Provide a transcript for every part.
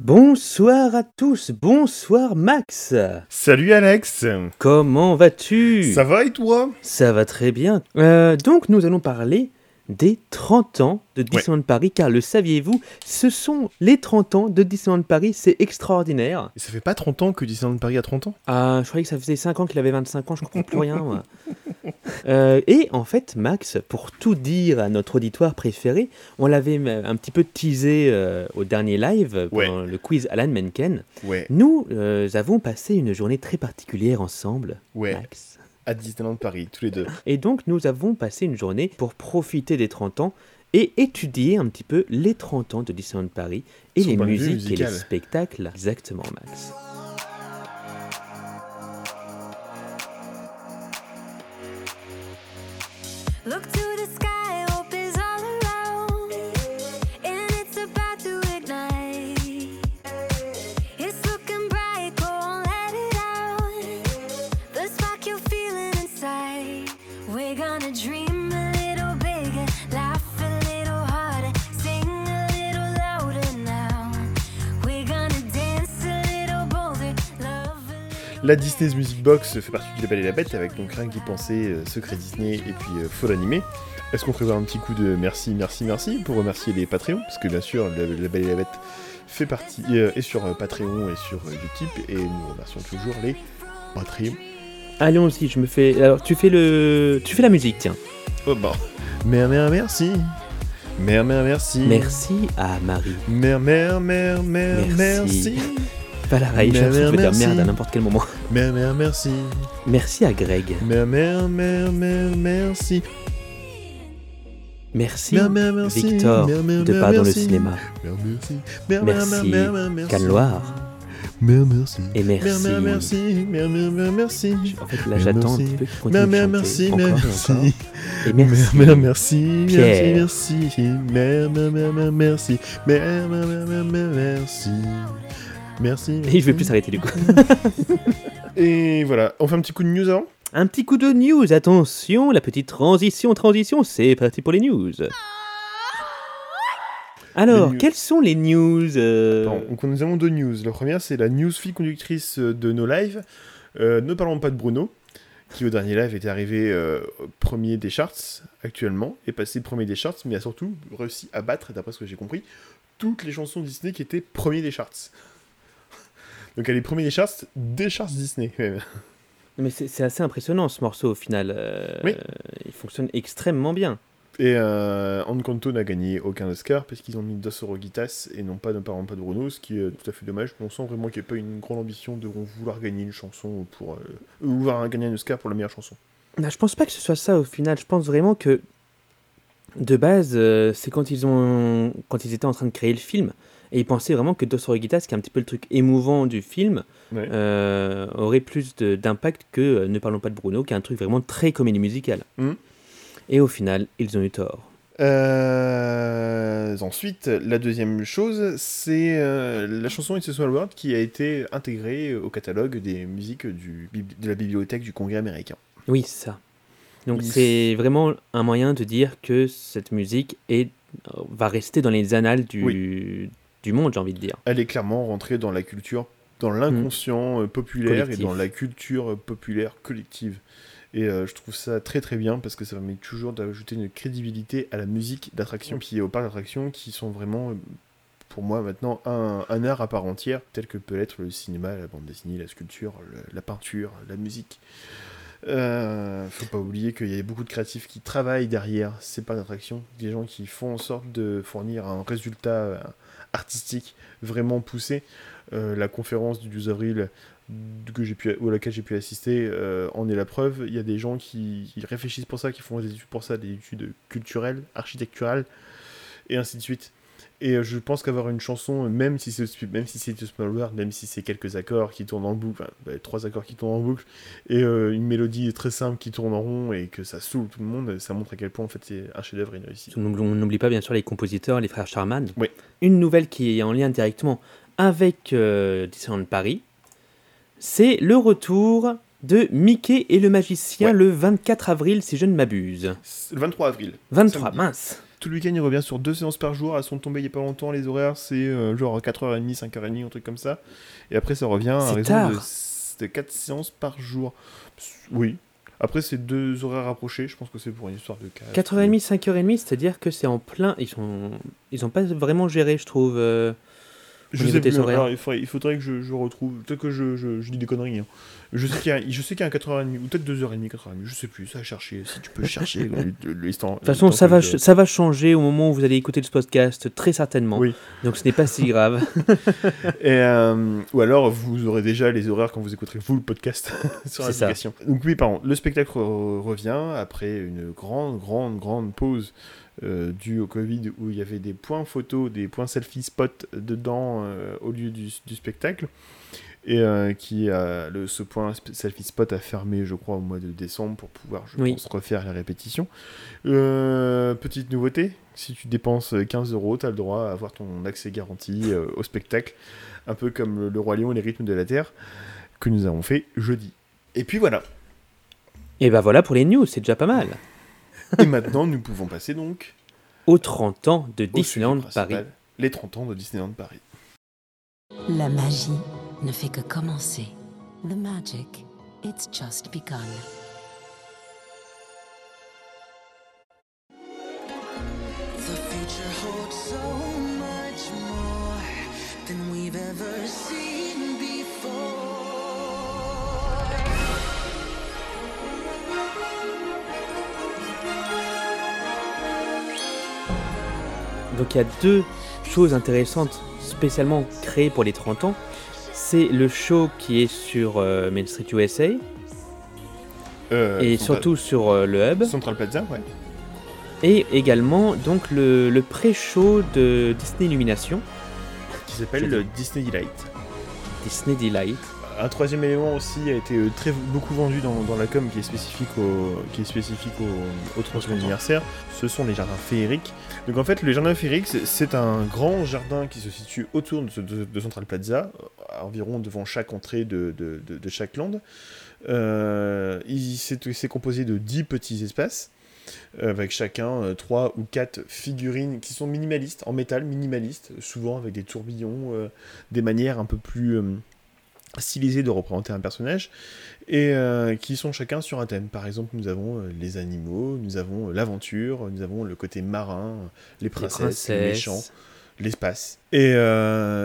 Bonsoir à tous, bonsoir Max. Salut Alex. Comment vas-tu? Ça va et toi? Ça va très bien. Euh, donc nous allons parler des 30 ans de Disneyland Paris, car le saviez-vous, ce sont les 30 ans de Disneyland Paris, c'est extraordinaire. Et ça fait pas 30 ans que Disneyland Paris a 30 ans? Ah, je croyais que ça faisait 5 ans qu'il avait 25 ans, je comprends plus rien. moi. Euh, et en fait, Max, pour tout dire à notre auditoire préféré, on l'avait un petit peu teasé euh, au dernier live pendant le quiz Alan Menken. Ouais. Nous euh, avons passé une journée très particulière ensemble, Ouais. Max. À Disneyland Paris, tous les deux. Et donc, nous avons passé une journée pour profiter des 30 ans et étudier un petit peu les 30 ans de Disneyland Paris et Son les musiques et les spectacles. Exactement, Max. Look La Disney's Music Box fait partie du La Belle et la Bête avec donc rien qu'y penser, euh, Secret Disney et puis euh, Faux animé. Est-ce qu'on ferait un petit coup de merci, merci, merci pour remercier les Patreons? Parce que bien sûr, La, La Belle et la Bête fait partie, euh, est sur euh, Patreon et sur euh, Utip et nous remercions toujours les Patreons. Allons-y, je me fais. Alors, tu fais le. Tu fais la musique, tiens. Oh bah. Mère, mère, merci. Mère, mère, merci. Merci à Marie. Mère, mère, mère, mère, Merci. merci. Pas la je dire Merci. merde à n'importe quel moment. Mère, mère, merci. Merci à Greg. Mère, mère, mère, mère, merci. Merci, merci. Victor de Pas dans le merci. cinéma. Merci. Mère, mère, Merci, merci. Merci. Et merci. merci. Merci. En fait, là, j'attends un merci. petit peu qu'il continue de chanter. merci. Encore Mère, et merci. Et merci. Merci. Pierre. Merci, merci. Merci. Mère, merci. Merci. Et je vais plus s'arrêter du coup. Et voilà, on fait un petit coup de news avant Un petit coup de news, attention, la petite transition, transition, c'est parti pour les news. Alors, quelles sont les news euh, donc nous avons deux news. La première, c'est la news fille conductrice de nos lives. Euh, ne parlons pas de Bruno, qui au dernier live était arrivé euh, premier des charts actuellement, est passé premier des charts, mais a surtout réussi à battre, d'après ce que j'ai compris, toutes les chansons Disney qui étaient premiers des charts. Donc elle est premier des charts, des charts Disney. même. Mais c'est assez impressionnant ce morceau au final. euh, Oui. Il fonctionne extrêmement bien. Et euh, Encanto n'a gagné aucun Oscar parce qu'ils ont mis Dos Oroguitas et non pas Ne parlons pas de Bruno, ce qui est tout à fait dommage. On sent vraiment qu'il n'y a pas une grande ambition de vouloir gagner une chanson pour. Euh, ou vouloir gagner un Oscar pour la meilleure chanson. Bah, je pense pas que ce soit ça au final. Je pense vraiment que de base, euh, c'est quand ils ont, quand ils étaient en train de créer le film et ils pensaient vraiment que Dos Oreguitas, qui est un petit peu le truc émouvant du film, Ouais. euh, aurait plus d'impact que euh, Ne parlons pas de Bruno, qui est un truc vraiment très comédie musicale. Mhm. Et au final, ils ont eu tort. Euh, ensuite, la deuxième chose, c'est euh, la chanson It's a Small World qui a été intégrée au catalogue des musiques du, de la bibliothèque du Congrès américain. Oui, c'est ça. Donc Il- c'est vraiment un moyen de dire que cette musique est, va rester dans les annales du, du monde, j'ai envie de dire. Elle est clairement rentrée dans la culture, dans l'inconscient euh, populaire Collectif. et dans la culture euh, populaire collective. Et euh, je trouve ça très très bien parce que ça permet toujours d'ajouter une crédibilité à la musique d'attraction, puis aux parcs d'attraction qui sont vraiment, pour moi maintenant, un, un art à part entière, tel que peut l'être le cinéma, la bande dessinée, la sculpture, le- la peinture, la musique. Euh, faut pas oublier qu'il y a beaucoup de créatifs qui travaillent derrière ces parcs d'attraction, des gens qui font en sorte de fournir un résultat artistique vraiment poussé. Euh, la conférence du 12 avril que j'ai pu, ou à laquelle j'ai pu assister euh, en est la preuve. Il y a des gens qui, qui réfléchissent pour ça, qui font des études pour ça, des études culturelles, architecturales, et ainsi de suite. Et euh, je pense qu'avoir une chanson, même si c'est même si c'est Small World, même si c'est quelques accords qui tournent en boucle, enfin, trois accords qui tournent en boucle, et euh, une mélodie très simple qui tourne en rond et que ça saoule tout le monde, ça montre à quel point en fait c'est un chef-d'œuvre n'oublie- on n'oublie pas bien sûr les compositeurs, les frères Charman. Oui. Une nouvelle qui est en lien directement avec euh, Disneyland Paris, c'est le retour de Mickey et le magicien Ouais. le 24 avril, si je ne m'abuse. Le 23 avril. 23, Samedi. mince. Tout le week-end, il revient sur deux séances par jour. Elles sont tombées il y a pas longtemps. Les horaires, c'est euh, genre 4h30, 5h30, un truc comme ça. Et après, ça revient à raison tard. de 4 séances par jour. Oui. Après, c'est deux horaires rapprochés. Je pense que c'est pour une histoire de 4. 4h30, 5h30, c'est-à-dire que c'est en plein. Ils sont, ils ont pas vraiment géré, je trouve. euh, Je sais plus. Alors, il, faudrait, il faudrait que je, je retrouve. Peut-être que je, je, je dis des conneries. hein. Je sais qu'il y a, je sais qu'il y a un 4h30 ou peut-être 2h30, 4h30. Je sais plus. Ça à chercher. Si tu peux chercher. le, le- le De toute façon, le ça va, que ça va changer au moment où vous allez écouter ce podcast, très certainement. Oui. Donc ce n'est pas si grave. Et, euh, ou alors, vous aurez déjà les horaires quand vous écouterez vous le podcast sur ça. l'application. Donc oui, pardon, le spectacle re- revient après une grande, grande, grande pause euh, due au Covid où il y avait des points photos, des points selfie spot dedans euh, au lieu du, du spectacle. Et euh, qui a le, ce point selfie spot a fermé, je crois, au mois de décembre pour pouvoir, je Oui. pense, refaire les répétitions. Petite nouveauté, si tu dépenses 15 euros, tu as le droit à avoir ton accès garanti au spectacle, un peu comme le, le Roi Lion et les rythmes de la Terre, que nous avons fait jeudi. Et puis voilà. Et ben voilà pour les news, c'est déjà pas mal. Et maintenant, nous pouvons passer donc Aux 30 ans de Disneyland Paris. les 30 ans de Disneyland Paris. La magie ne fait que commencer. The magic, it's just begun. The future holds so much more than we've ever seen before. Donc il y a deux choses intéressantes spécialement créées pour les 30 ans. C'est le show qui est sur euh, Main Street USA Euh, et Central- surtout sur euh, le hub. Central Plaza, ouais. Et également donc le, le pré-show de Disney Illumination, Qui s'appelle le Disney Delight. Disney Delight. Un troisième élément aussi a été euh, très beaucoup vendu dans, dans la com qui est spécifique au, qui est spécifique au, au 30e anniversaire. Ce sont les jardins féeriques. Donc en fait, le jardin féerique, c'est- un grand jardin qui se situe autour de, ce- de- de Central Plaza, euh, environ devant chaque entrée de, chaque land. Euh, il- c'est composé de 10 petits espaces. avec chacun 3 ou 4 figurines qui sont minimalistes, en métal minimaliste, souvent avec des tourbillons, euh, des manières un peu plus stylisées de représenter un personnage, et euh, qui sont chacun sur un thème. Par exemple, nous avons euh, les animaux, nous avons euh, l'aventure, nous avons le côté marin, les Les princesses, les méchants, l'espace. Et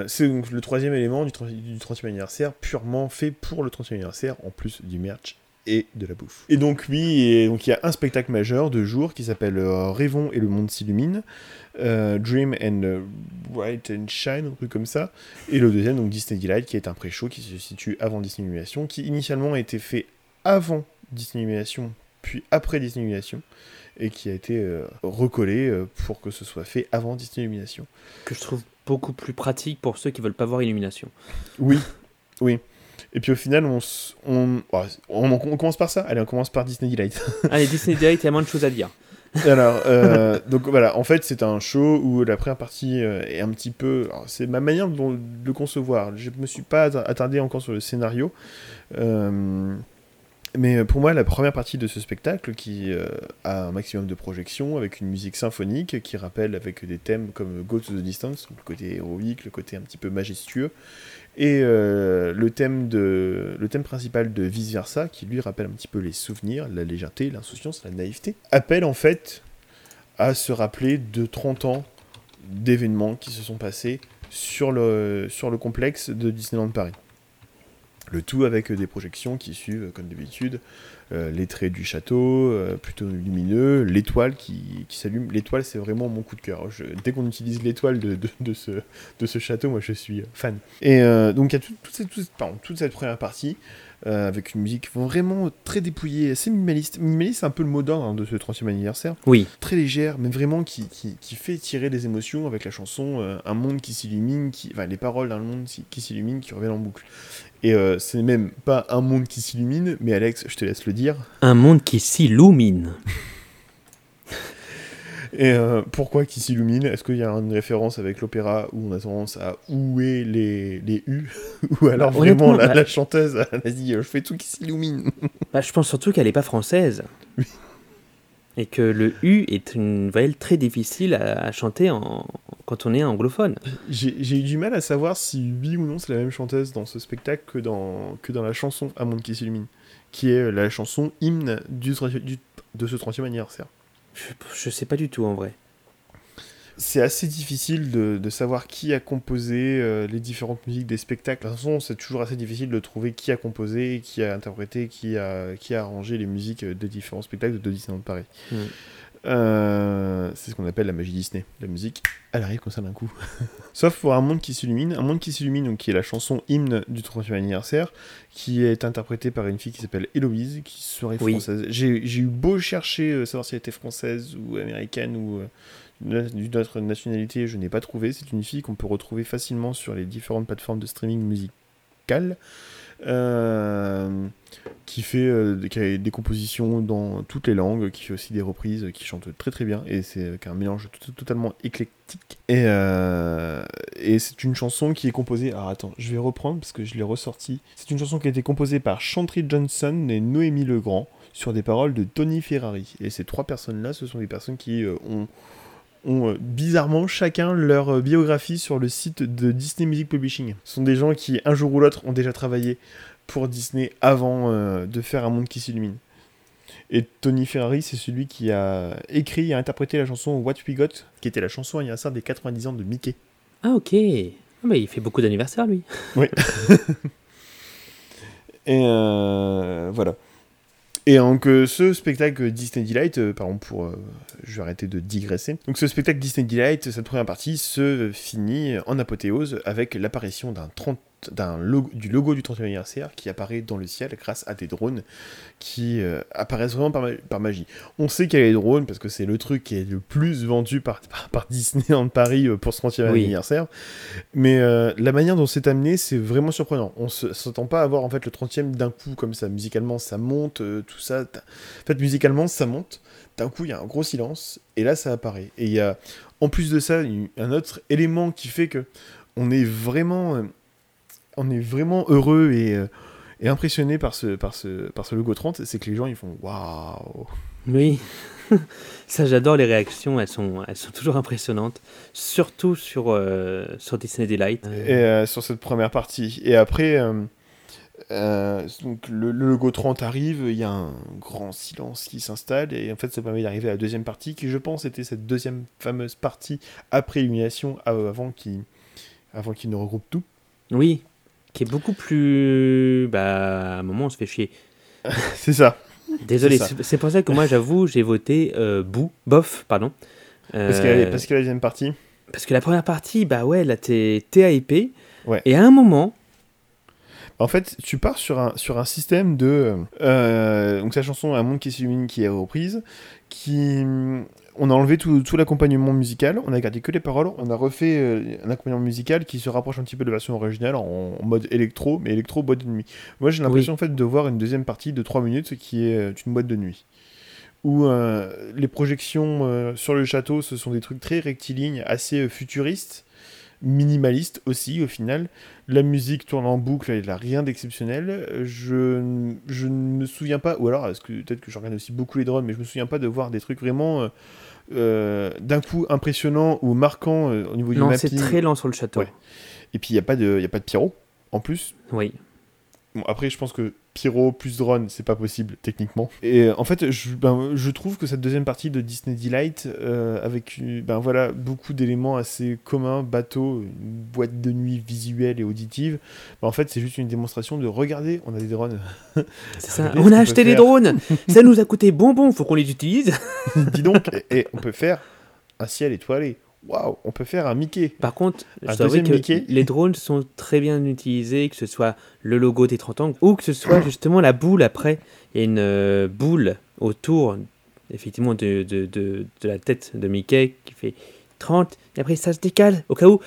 c'est donc le troisième élément du, 30 du 30e anniversaire, purement fait pour le 30e anniversaire, en plus du merch et de la bouffe. Et donc oui, et donc il y a un spectacle majeur de jour qui s'appelle euh, Rêvons et le monde s'illumine, euh, Dream and euh, Bright and Shine, un truc comme ça. Et le deuxième, donc Disney Delight, qui est un pré-show qui se situe avant Disney Illumination, qui initialement a été fait avant Disney Illumination, puis après Disney Illumination, et qui a été euh, recollé euh, pour que ce soit fait avant Disney Illumination. que je trouve beaucoup plus pratique pour ceux qui veulent pas voir Illumination. Oui, oui. Et puis au final, on, on, on, on commence par ça Allez, on commence par Disney Delight. Allez, Disney Delight, il y a moins de choses à dire. Alors, euh, donc voilà, en fait, c'est un show où la première partie euh, est un petit peu. C'est ma manière de, le concevoir. Je me suis pas attardé encore sur le scénario. Euh, mais pour moi, la première partie de ce spectacle, qui euh, a un maximum de projections, avec une musique symphonique, qui rappelle avec des thèmes comme Go to the Distance, le côté héroïque, le côté un petit peu majestueux, et euh, le, thème de, le thème principal de Vice Versa, qui lui rappelle un petit peu les souvenirs, la légèreté, l'insouciance, la naïveté, appelle en fait à se rappeler de 30 ans d'événements qui se sont passés sur le, sur le complexe de Disneyland Paris. Le tout avec des projections qui suivent, comme d'habitude, euh, les traits du château, euh, plutôt lumineux, l'étoile qui, s'allume. L'étoile, c'est vraiment mon coup de cœur. Dès qu'on utilise l'étoile de, ce, château, moi je suis fan. Et euh, donc il y a toute cette première partie, euh, avec une musique vraiment très dépouillée, assez minimaliste. Minimaliste, c'est un peu le mot d'ordre hein, de ce 30e anniversaire Oui, très légère, mais vraiment qui, qui, qui fait tirer des émotions avec la chanson euh, Un monde qui s'illumine, qui, enfin les paroles d'un monde qui s'illumine, qui reviennent en boucle. Et euh, c'est même pas un monde qui s'illumine, mais Alex, je te laisse le dire. un monde qui s'illumine. Et euh, pourquoi qui s'illumine? Est-ce qu'il y a une référence avec l'opéra où on a tendance à ouer les, les U? Ou alors Bah, vraiment la, bah- la chanteuse, elle a dit Je fais tout qui s'illumine Bah, je pense surtout qu'elle est pas française. Et que le U est une voyelle très difficile à, à chanter en, quand on est anglophone. J'ai eu du mal à savoir si oui ou non c'est la même chanteuse dans ce spectacle que dans, que dans la chanson Un monde qui s'illumine, qui est la chanson hymne du- de ce 30e anniversaire. Je, je sais pas du tout en vrai. C'est assez difficile de, de savoir qui a composé euh, les différentes musiques des spectacles. De toute façon, c'est toujours assez difficile de trouver qui a composé, qui a interprété, qui a, qui a arrangé les musiques euh, des différents spectacles de Disneyland Paris. Mm. Euh, c'est ce qu'on appelle la magie Disney. La musique, elle arrive comme ça d'un coup. Sauf pour Un monde qui s'illumine. Un monde qui s'illumine, qui est la chanson hymne du 30e anniversaire, qui est interprétée par une fille qui s'appelle Héloïse, qui serait Oui. française. J'ai j'ai eu beau chercher, euh, savoir si elle était française ou américaine ou euh, d'une autre nationalité, je n'ai pas trouvé. C'est une fille qu'on peut retrouver facilement sur les différentes plateformes de streaming musical. Euh, qui fait euh, des- compositions dans toutes les langues, qui fait aussi des reprises, qui chante très très bien, et c'est un mélange totalement éclectique. Et, euh, et c'est une chanson qui est composée. Alors attends, je vais reprendre parce que je l'ai ressorti. C'est une chanson qui a été composée par Chantry Johnson et Noémie Legrand sur des paroles de Tony Ferrari. Et ces trois personnes-là, ce sont des personnes qui ont ont euh, bizarrement chacun leur euh, biographie sur le site de Disney Music Publishing. Ce sont des gens qui, un jour ou l'autre, ont déjà travaillé pour Disney avant euh, de faire Un monde qui s'illumine. Et Tony Ferrari, c'est celui qui a écrit et interprété la chanson What We Got, qui était la chanson anniversaire des 90 ans de Mickey. Ah ok. Ah, bah, il fait beaucoup d'anniversaires lui. Et euh, voilà. Et donc euh, ce spectacle Disney Delight, euh, pardon pour, euh, je vais arrêter de digresser. Donc ce spectacle Disney Delight, cette première partie se finit en apothéose avec l'apparition d'un 30 d'un logo, du logo du 30e anniversaire qui apparaît dans le ciel grâce à des drones qui euh, apparaissent vraiment par, ma- par magie. On sait qu'il y a les drones parce que c'est le truc qui est le plus vendu par, par, par Disneyland Paris euh, pour ce 30e Oui. anniversaire. Mais euh, la manière dont c'est amené, c'est vraiment surprenant. On se- s'attend pas à voir en fait le 30e d'un coup comme ça. Musicalement, ça monte, euh, tout ça. En fait, musicalement, ça monte. D'un coup, il y a un gros silence et là, ça apparaît. Et il y a, en plus de ça, un autre élément qui fait que on est vraiment, on est vraiment heureux et, euh, et impressionné par ce, par ce, par ce logo 30, c'est que les gens ils font waouh. Oui. Ça j'adore les réactions, elles sont, elles sont toujours impressionnantes. Surtout sur, euh, sur Disney Delight. et, euh, sur cette première partie. Et après, euh, donc le, le logo 30 arrive, il y a un grand silence qui s'installe, et en fait, ça permet d'arriver à la deuxième partie, qui je pense était cette deuxième fameuse partie après Illumination, euh, avant qu'il avant qu'il ne regroupe tout. Oui. Qui est beaucoup plus... Bah, à un moment on se fait chier. C'est ça. Désolé, C'est pour ça que moi j'avoue j'ai voté euh, bou, bof, pardon. Parce Euh, y, a- parce a la deuxième partie. Parce que la première partie, bah ouais, là t'es t'es hypé. Ouais. Et à un moment, En fait, tu pars sur un, sur un système de. euh, donc, sa chanson Un monde qui s'illumine qui est reprise. Qui, on a enlevé tout, tout l'accompagnement musical, on a gardé que les paroles, on a refait euh, un accompagnement musical qui se rapproche un petit peu de la version originale en, en mode électro, mais électro boîte de nuit. Moi, j'ai l'impression en fait de voir une deuxième partie de 3 minutes qui est euh, une boîte de nuit. Où euh, les projections euh, sur le château, ce sont des trucs très rectilignes, assez futuristes, minimalistes aussi au final. La musique tourne en boucle, elle n'a rien d'exceptionnel. Je, je ne me souviens pas, ou alors est-ce que peut-être que je regarde aussi beaucoup les drones, mais je me souviens pas de voir des trucs vraiment euh, d'un coup impressionnants ou marquants euh, au niveau du non, mapping. c'est très lent sur le château. Ouais. Et puis il n'y a pas de, il y a pas de pyro en plus. Oui. Bon, après, je pense que pyro plus drone, c'est pas possible techniquement. Et en fait, je, ben, je trouve que cette deuxième partie de Disney Delight, euh, avec euh, ben, voilà, beaucoup d'éléments assez communs, bateau, une boîte de nuit visuelle et auditive, ben, en fait, c'est juste une démonstration de regarder, on a des drones. C'est ça. Regardez On a acheté des drones. ça nous a coûté bonbon, faut qu'on les utilise. Dis donc, et, et on peut faire un ciel étoilé. Waouh, on peut faire un Mickey. Par contre, Un je deuxième que Mickey. les drones sont très bien utilisés, que ce soit le logo des 30 ans ou que ce soit justement la boule après. Il y a une euh, boule autour, effectivement, de, de, de, de la tête de Mickey qui fait 30 et après ça se décale au cas où.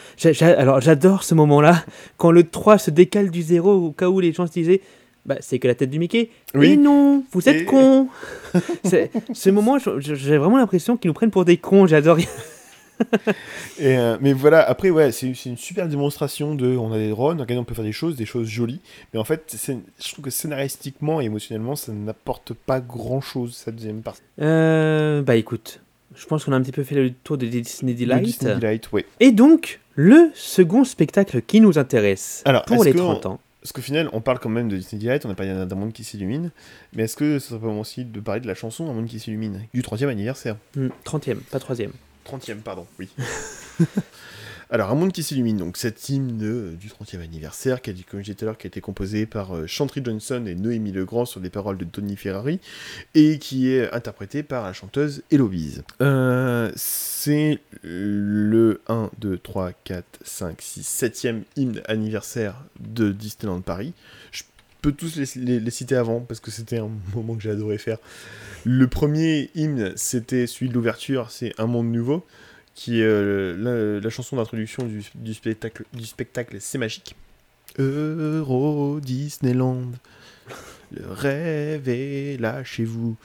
alors j'adore ce moment-là quand le 3 se décale du 0 au cas où les gens se disaient. Bah, c'est que la tête du Mickey. Oui. Et non, vous êtes Et- cons. Ce moment, j'ai vraiment l'impression qu'ils nous prennent pour des cons. J'adore. Et, euh, mais voilà, après, ouais, c'est une super démonstration de. On a des drones, on peut faire des choses, des choses jolies. Mais en fait, je trouve que scénaristiquement et émotionnellement, ça n'apporte pas grand chose, cette deuxième partie. Euh, bah écoute, je pense qu'on a un petit peu fait le tour de Disney Delight. Disney Delight, ouais. Et donc, le second spectacle qui nous intéresse Alors, pour les que 30 ans. Parce qu'au final, on parle quand même de Disney Delight, on a parlé d'un monde qui s'illumine. Mais est-ce que ce serait pas bon aussi de parler de la chanson Un monde qui s'illumine Du 30e anniversaire? Hmm, 30e, pas 3e. 30e, pardon, oui. Alors, Un monde qui s'illumine, donc cet hymne euh, du 30e anniversaire, qui a, comme je disais tout à l'heure, qui a été composé par euh, Chantry Johnson et Noémie Legrand sur des paroles de Tony Ferrari, et qui est interprété par la chanteuse Héloïse. Euh, c'est le 1, 2, 3, 4, 5, 6, 7e hymne anniversaire de Disneyland Paris. Je peux tous les, les- les citer avant, parce que c'était un moment que j'ai adoré faire. Le premier hymne, c'était celui de l'ouverture, c'est Un monde nouveau qui est euh, la, la chanson d'introduction du, du spectacle, du spectacle C'est magique. Euro Disneyland, le rêve est là chez vous.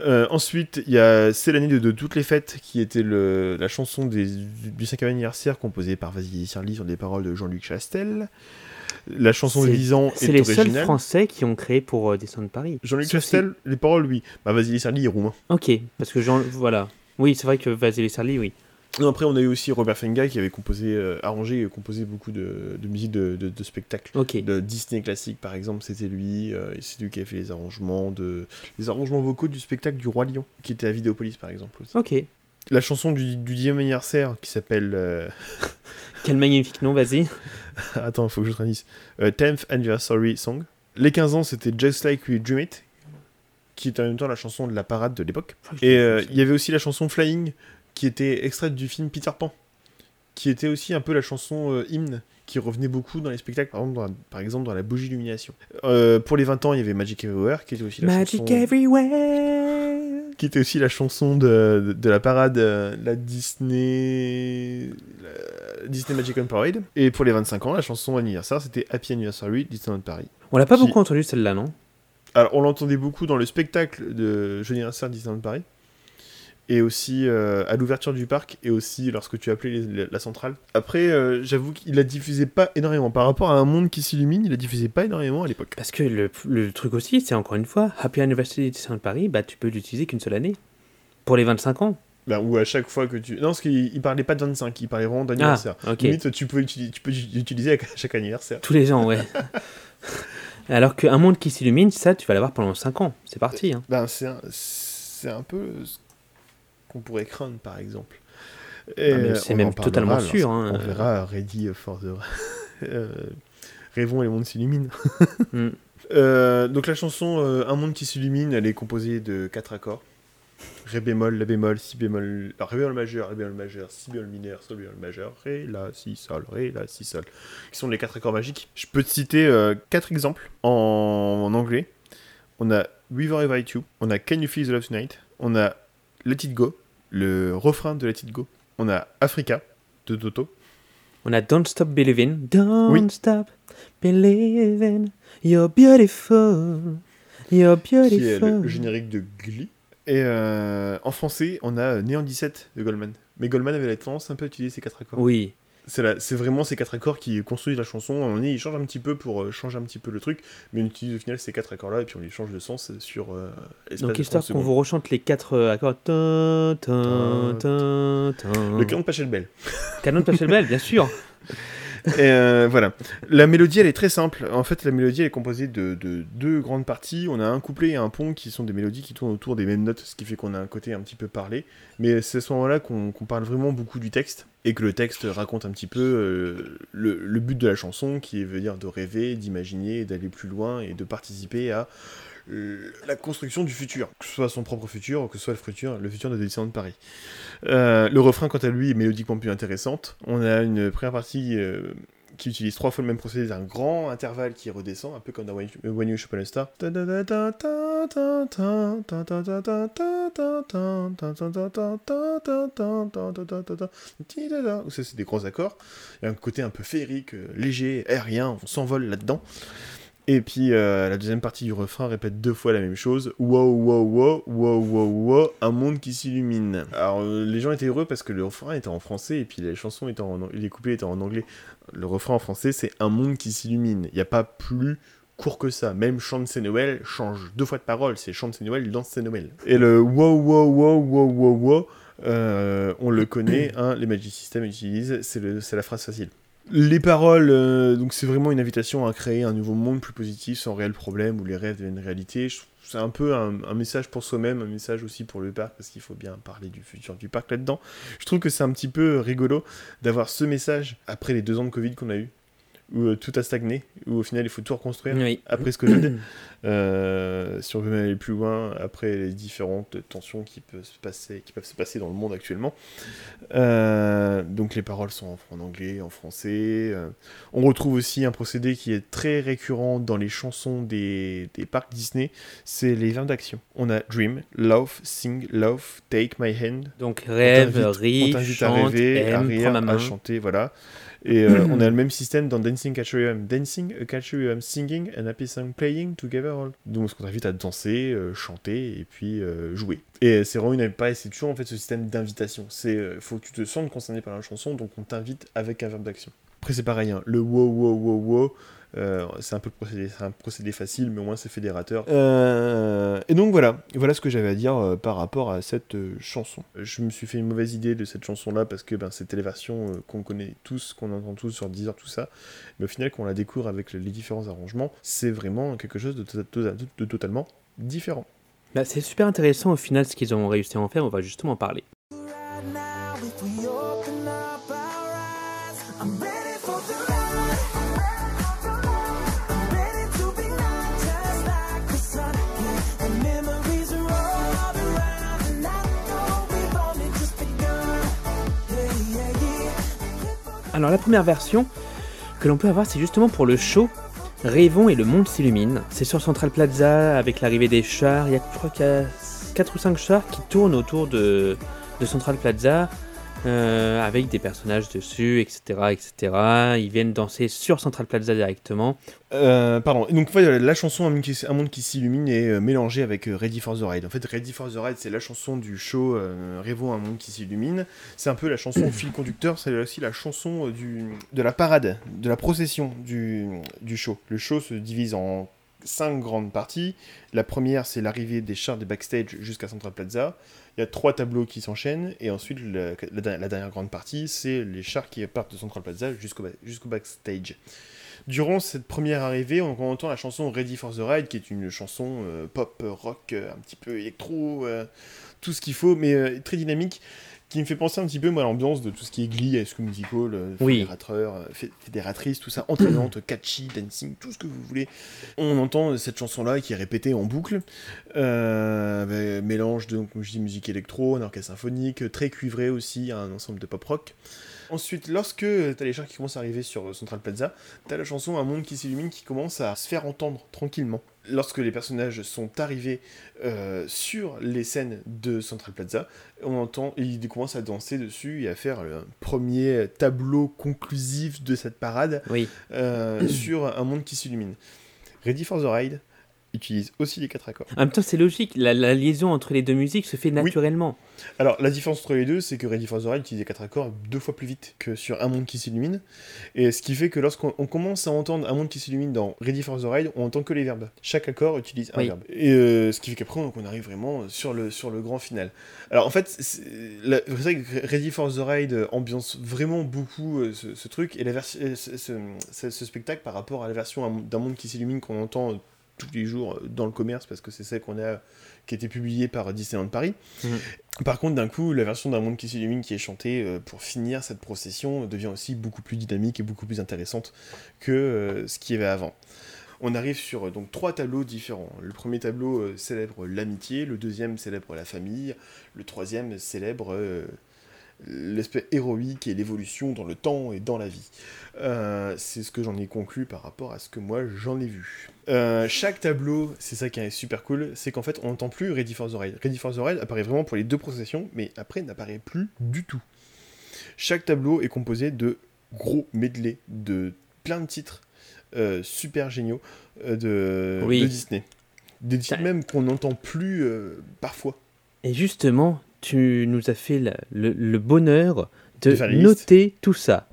Euh, ensuite, il y a C'est l'année de, de toutes les fêtes, qui était le, la chanson des, du, du 5e anniversaire composée par Vasily Sirly sur des paroles de Jean-Luc Chastel. La chanson C'est- de Lisan C'est est les seuls. Français qui ont créé pour euh, Disneyland Paris. Jean-Luc Chastel, les paroles, oui. Bah, Vasily Sirly est roumain. Ok, parce que Jean... Voilà. Oui, c'est vrai que Vasily Sarli, oui. Non, après, on a eu aussi Robert Fenga qui avait composé, euh, arrangé et composé beaucoup de, de musique de, de, de spectacles. De Disney classique, par exemple, c'était lui. euh, c'est lui qui a fait les arrangements, de, les arrangements vocaux du spectacle du Roi Lion, qui était à Vidéopolis, par exemple. Aussi. Ok. La chanson du, du 10e anniversaire, qui s'appelle. euh, Quel magnifique nom, vas-y. Attends, faut que je traduise. Euh, 10th Anniversary Song. Les 15 ans, c'était Just Like We Dream It, qui est en même temps la chanson de la parade de l'époque. Et euh, il y avait aussi la chanson Flying, qui était extraite du film Peter Pan, qui était aussi un peu la chanson euh, hymne, qui revenait beaucoup dans les spectacles, par exemple dans la, par exemple dans la bougie illumination. Euh, pour les 20 ans, il y avait Magic Everywhere, qui était aussi la Magic chanson... everywhere. Qui était aussi la chanson de, de, de la parade, euh, la Disney... la Disney Magic on Parade. Et pour les 25 ans, la chanson anniversaire, c'était Happy Anniversary Disneyland Paris. On l'a pas Qui- beaucoup entendu celle-là, non? Alors, on l'entendait beaucoup dans le spectacle de Joyeux anniversaire Disneyland Paris. Et aussi euh, à l'ouverture du parc, et aussi lorsque tu appelais les- les- la centrale. Après, euh, j'avoue qu'il la diffusait pas énormément. Par rapport à un monde qui s'illumine, il la diffusait pas énormément à l'époque. Parce que le, le truc aussi, c'est encore une fois, Happy Anniversary Disneyland Paris, bah tu peux l'utiliser qu'une seule année. Pour les 25 ans. Ben, ou à chaque fois que tu. Non, parce qu'il il parlait pas de 25, il parlait vraiment d'anniversaire. Ah, ok. Limite, tu peux l'utiliser tu peux l'utiliser à chaque anniversaire. Tous les ans, ouais. Alors qu'un monde qui s'illumine, ça, tu vas l'avoir pendant 5 ans. C'est parti. Hein. Ben, c'est un, un peu qu'on pourrait craindre, par exemple. Ah, euh, c'est même parlera totalement sûr, hein. On verra Ready for the. euh, Rêvons et le monde s'illumine. Mm. Euh, donc la chanson euh, Un monde qui s'illumine, elle est composée de quatre accords. Ré bémol, La bémol, Si bémol, alors, Ré bémol majeur, Ré bémol majeur, Si bémol mineur, Sol bémol majeur, Ré, La, Si, Sol, Ré, La, Si, Sol. Qui sont les quatre accords magiques. Je peux te citer euh, quatre exemples en, en anglais. On a River Invite You, on a Can You Feel the Love Tonight, on a Let It Go, le refrain de Let It Go, on a Africa de Toto, On a Don't Stop Believing. Don't Oui. Stop Believing. You're beautiful. You're qui est beautiful. le générique de Glee. Et euh, en français, on a Néant 17 de Goldman. Mais Goldman avait la tendance un peu à utiliser ces quatre accords. Oui. C'est vraiment ces quatre accords qui construisent la chanson. Donné, ils changent un petit peu pour euh, changer un petit peu le truc, mais on utilise au final ces quatre accords-là et puis on les change de sens sur euh, Donc, histoire 30 qu'on vous rechante les quatre euh, accords. Le canon de Pachelbel. Canon de Pachelbel, bien sûr. Euh, voilà. La mélodie, elle est très simple. En fait, la mélodie, elle est composée de, de deux grandes parties. On a un couplet et un pont qui sont des mélodies qui tournent autour des mêmes notes, ce qui fait qu'on a un côté un petit peu parlé. Mais c'est à ce moment-là qu'on parle vraiment beaucoup du texte et que le texte raconte un petit peu euh, le, but de la chanson, qui veut dire de rêver, d'imaginer, d'aller plus loin et de participer à la construction du futur, que ce soit son propre futur ou que ce soit le futur, le futur de Disneyland Paris. Euh, le refrain, quant à lui, est mélodiquement plus intéressante. On a une première partie euh, qui utilise trois fois le même procédé, un grand intervalle qui redescend, un peu comme dans When You- a Star. Ça, c'est des gros accords. Il y a un côté un peu féerique, euh, léger, aérien, on s'envole là-dedans. Et puis euh, la deuxième partie du refrain répète deux fois la même chose. Wow, wow, wow, wow, wow, wow, un monde qui s'illumine. Alors euh, les gens étaient heureux parce que le refrain était en français et puis les chansons étaient en les couplets étaient en anglais. Le refrain en français c'est un monde qui s'illumine. Il n'y a pas plus court que ça. Même chante c'est Noël change deux fois de parole. C'est chante c'est Noël, danse c'est Noël. Et le wow, wow, wow, wow, wow, wow, euh, on le connaît, hein, les Magic System utilisent, c'est la phrase facile. Les paroles, euh, donc c'est vraiment une invitation à créer un nouveau monde plus positif, sans réel problème, où les rêves deviennent réalité. C'est un peu un, un message pour soi-même, un message aussi pour le parc, parce qu'il faut bien parler du futur du parc là-dedans. Je trouve que c'est un petit peu rigolo d'avoir ce message après les deux ans de Covid qu'on a eu, où euh, tout a stagné, où au final il faut tout reconstruire Oui. après ce Covid. Euh, si on veut même aller plus loin, après les différentes tensions qui peuvent se passer, qui peuvent se passer dans le monde actuellement. Euh, donc les paroles sont en, en anglais, en français. euh. on retrouve aussi un procédé qui est très récurrent dans les chansons des, des parcs Disney, c'est les verbes d'action. On a dream, love, sing, love, take my hand. Donc On rêve, rit, t'invite à chante, rêver, à aime, rire, prends ma à chanter, voilà. Et euh, on a le même système dans Dancing Catcher You Am. Dancing, a Catcher You Am, singing, an happy song playing together all. Donc, on t'invite à danser, euh, chanter et puis euh, jouer. Et c'est vraiment une pareil, c'est toujours en fait ce système d'invitation. C'est, faut que tu te sentes concerné par la chanson, donc on t'invite avec un verbe d'action. Après, c'est pareil, hein, le wow, wow, wow, wow. euh, c'est un peu le procédé, c'est un procédé facile, mais au moins c'est fédérateur. Euh, et donc voilà, voilà ce que j'avais à dire euh, par rapport à cette euh, chanson. Je me suis fait une mauvaise idée de cette chanson-là parce que ben, c'était les versions euh, qu'on connaît tous, qu'on entend tous sur Deezer, tout ça. Mais au final, quand on la découvre avec les différents arrangements, c'est vraiment quelque chose de, to- to- de- de totalement différent. Bah, c'est super intéressant au final ce qu'ils ont réussi à en faire, on va justement en parler. Alors la première version que l'on peut avoir, c'est justement pour le show Rêvons et le monde s'illumine. C'est sur Central Plaza avec l'arrivée des chars. Il y a, je crois qu'il y a 4 ou 5 chars qui tournent autour de Central Plaza euh, avec des personnages dessus, etc., etc. Ils viennent danser sur Central Plaza directement. Euh, pardon, donc fait, la chanson Un monde qui, s'illumine est euh, mélangée avec Ready for the Ride. En fait, Ready for the Ride, c'est la chanson du show Rêvons un monde qui s'illumine. C'est un peu la chanson fil conducteur, c'est aussi la chanson de la parade, de la procession du show. Le show se divise en cinq grandes parties. La première, c'est l'arrivée des chars des backstage jusqu'à Central Plaza. Il y a trois tableaux qui s'enchaînent, et ensuite, la, dernière grande partie, c'est les chars qui partent de Central Plaza jusqu'au ba- jusqu'au backstage. Durant cette première arrivée, on, entend la chanson Ready for the Ride, qui est une chanson euh, pop, rock, euh, un petit peu électro, euh, tout ce qu'il faut, mais très dynamique, qui me fait penser un petit peu moi, à l'ambiance de tout ce qui est Glee, High School Musical, euh, Oui. fédérateur, euh, fé- fédératrice, tout ça, entraînante, catchy, dancing, tout ce que vous voulez. On entend cette chanson-là qui est répétée en boucle, euh, mélange de, comme je dis, musique électro, un orchestre symphonique, très cuivré aussi, un ensemble de pop rock. Ensuite, lorsque t'as les chars qui commencent à arriver sur Central Plaza, t'as la chanson Un monde qui s'illumine qui commence à se faire entendre tranquillement. Lorsque les personnages sont arrivés euh, sur les scènes de Central Plaza, on entend, ils commencent à danser dessus et à faire un premier tableau conclusif de cette parade Oui. euh, sur Un monde qui s'illumine. Ready for the Ride utilise aussi les quatre accords. En même temps, c'est logique, la, la liaison entre les deux musiques se fait naturellement. Alors, la différence entre les deux, c'est que Ready for the Ride utilise les quatre accords deux fois plus vite que sur Un monde qui s'illumine. Et ce qui fait que lorsqu'on on commence à entendre Un monde qui s'illumine dans Ready for the Ride, on entend que les verbes. Chaque accord utilise un Oui. verbe. Et euh, ce qui fait qu'après, on arrive vraiment sur le, sur le grand final. Alors, en fait, c'est vrai que Ready for the Ride ambiance vraiment beaucoup euh, ce, ce truc et la version- euh, ce, ce- spectacle par rapport à la version Un- d'un monde qui s'illumine qu'on entend tous les jours euh, dans le commerce parce que c'est celle qu'on a qui a été publiée par Disneyland Paris. Par contre, d'un coup, la version d'un monde qui s'illumine qui est chantée euh, pour finir cette procession devient aussi beaucoup plus dynamique et beaucoup plus intéressante que euh, ce qu'il y avait avant. On arrive sur donc trois tableaux différents. Le premier tableau euh, célèbre l'amitié, le deuxième célèbre la famille, le troisième célèbre l'aspect héroïque et l'évolution dans le temps et dans la vie. Euh, c'est ce que j'en ai conclu par rapport à ce que moi j'en ai vu. Euh, chaque tableau, c'est ça qui est super cool, c'est qu'en fait on n'entend plus Ready for the Ride. Ready for the Ride apparaît vraiment pour les deux processions, mais après n'apparaît plus du tout. Chaque tableau est composé de gros medley, de plein de titres euh, super géniaux de, Oui. de Disney. Des titres même qu'on n'entend plus parfois. Et justement, tu nous as fait le, le bonheur de, noter tout ça.